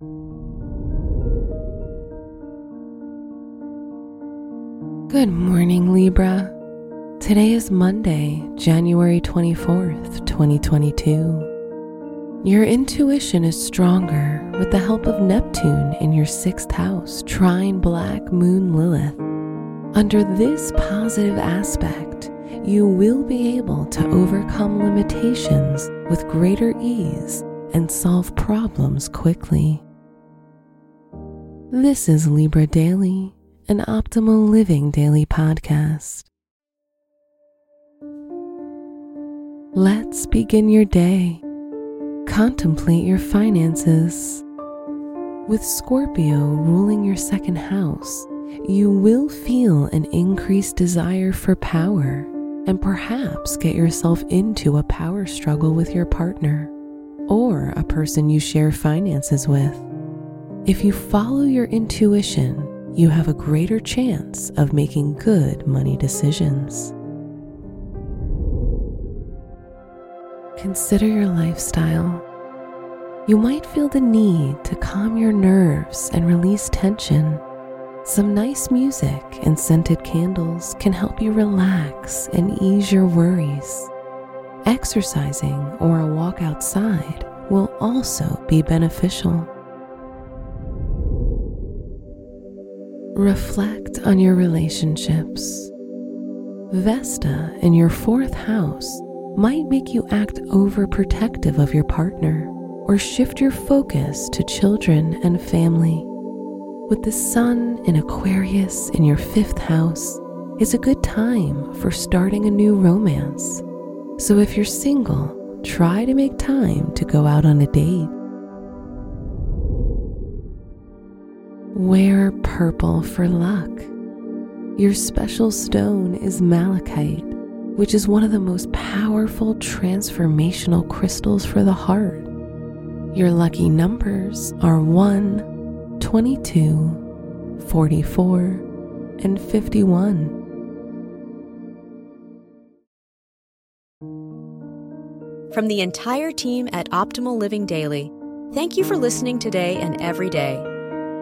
Good morning, Libra. Today is Monday, January 24th, 2022. Your intuition is stronger with the help of Neptune in your sixth house, trine Black Moon Lilith. Under this positive aspect, you will be able to overcome limitations with greater ease and solve problems quickly. This is Libra Daily an optimal living daily podcast. Let's begin your day. Contemplate your finances. With Scorpio ruling your second house, you will feel an increased desire for power and perhaps get yourself into a power struggle with your partner or a person you share finances with. If you follow your intuition, you have a greater chance of making good money decisions. Consider your lifestyle. You might feel the need to calm your nerves and release tension. Some nice music and scented candles can help you relax and ease your worries. Exercising or a walk outside will also be beneficial. Reflect on your relationships. Vesta in your fourth house might make you act overprotective of your partner or shift your focus to children and family. With the sun in Aquarius in your fifth house is a good time for starting a new romance. So if you're single, try to make time to go out on a date. Wear purple for luck. Your special stone is malachite, which is one of the most powerful transformational crystals for the heart. Your lucky numbers are 1, 22, 44, and 51. From the entire team at Optimal Living Daily, thank you for listening today and every day